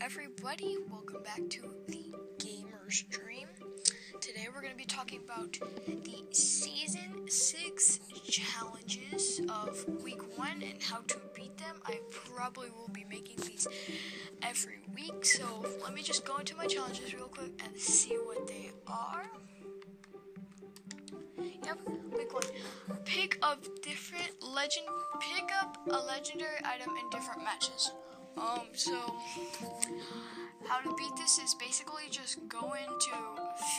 everybody, welcome back to the Gamer's Dream. Today we're going to be talking about the Season 6 challenges of Week 1 and how to beat them. I probably will be making these every week, so let me just go into my challenges real quick and see what they are. Yep, week 1. Pick up different legend, pick up a legendary item in different matches. Um, so how to beat this is basically just go into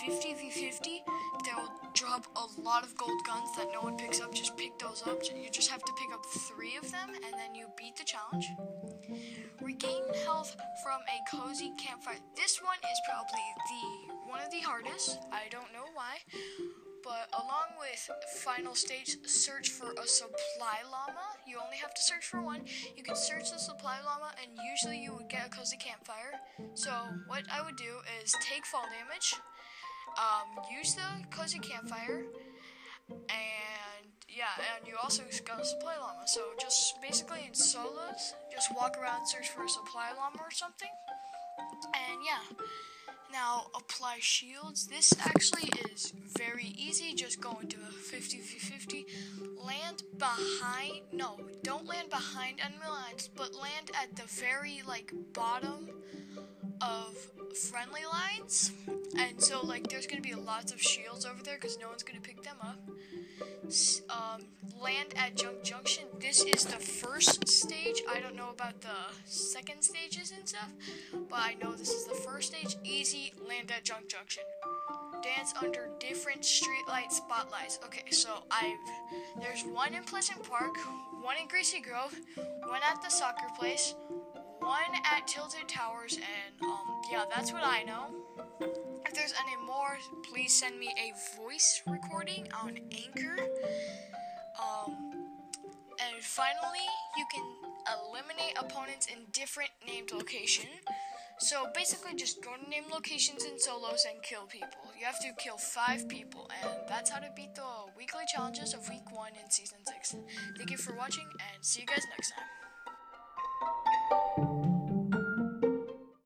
50 v 50. They'll drop a lot of gold guns that no one picks up. Just pick those up. You just have to pick up three of them, and then you beat the challenge. Regain health from a cozy campfire. This one is probably the one of the hardest. I don't know why but along with final stage search for a supply llama. You only have to search for one. You can search the supply llama and usually you would get a cozy campfire. So what i would do is take fall damage um, use the cozy campfire and yeah and you also got a supply llama. So just basically in solos just walk around search for a supply llama or something. And yeah now apply shields. This actually is very easy. Just go into a 50 50 Land behind. No, don't land behind enemy lines, but land at the very like bottom of friendly lines. And so like there's gonna be lots of shields over there because no one's gonna pick them up um, land at Junk Junction. This is the first stage. I don't know about the second stages and stuff, but I know this is the first stage. Easy, land at Junk Junction. Dance under different streetlight spotlights. Okay, so I've there's one in Pleasant Park, one in Greasy Grove, one at the soccer place, one at Tilted Towers, and um, yeah, that's what I know. If there's any more, please send me a voice recording on Anchor. Um, and finally, you can eliminate opponents in different named location. So basically, just go to named locations in solos and kill people. You have to kill five people, and that's how to beat the weekly challenges of week one in season six. Thank you for watching, and see you guys next time.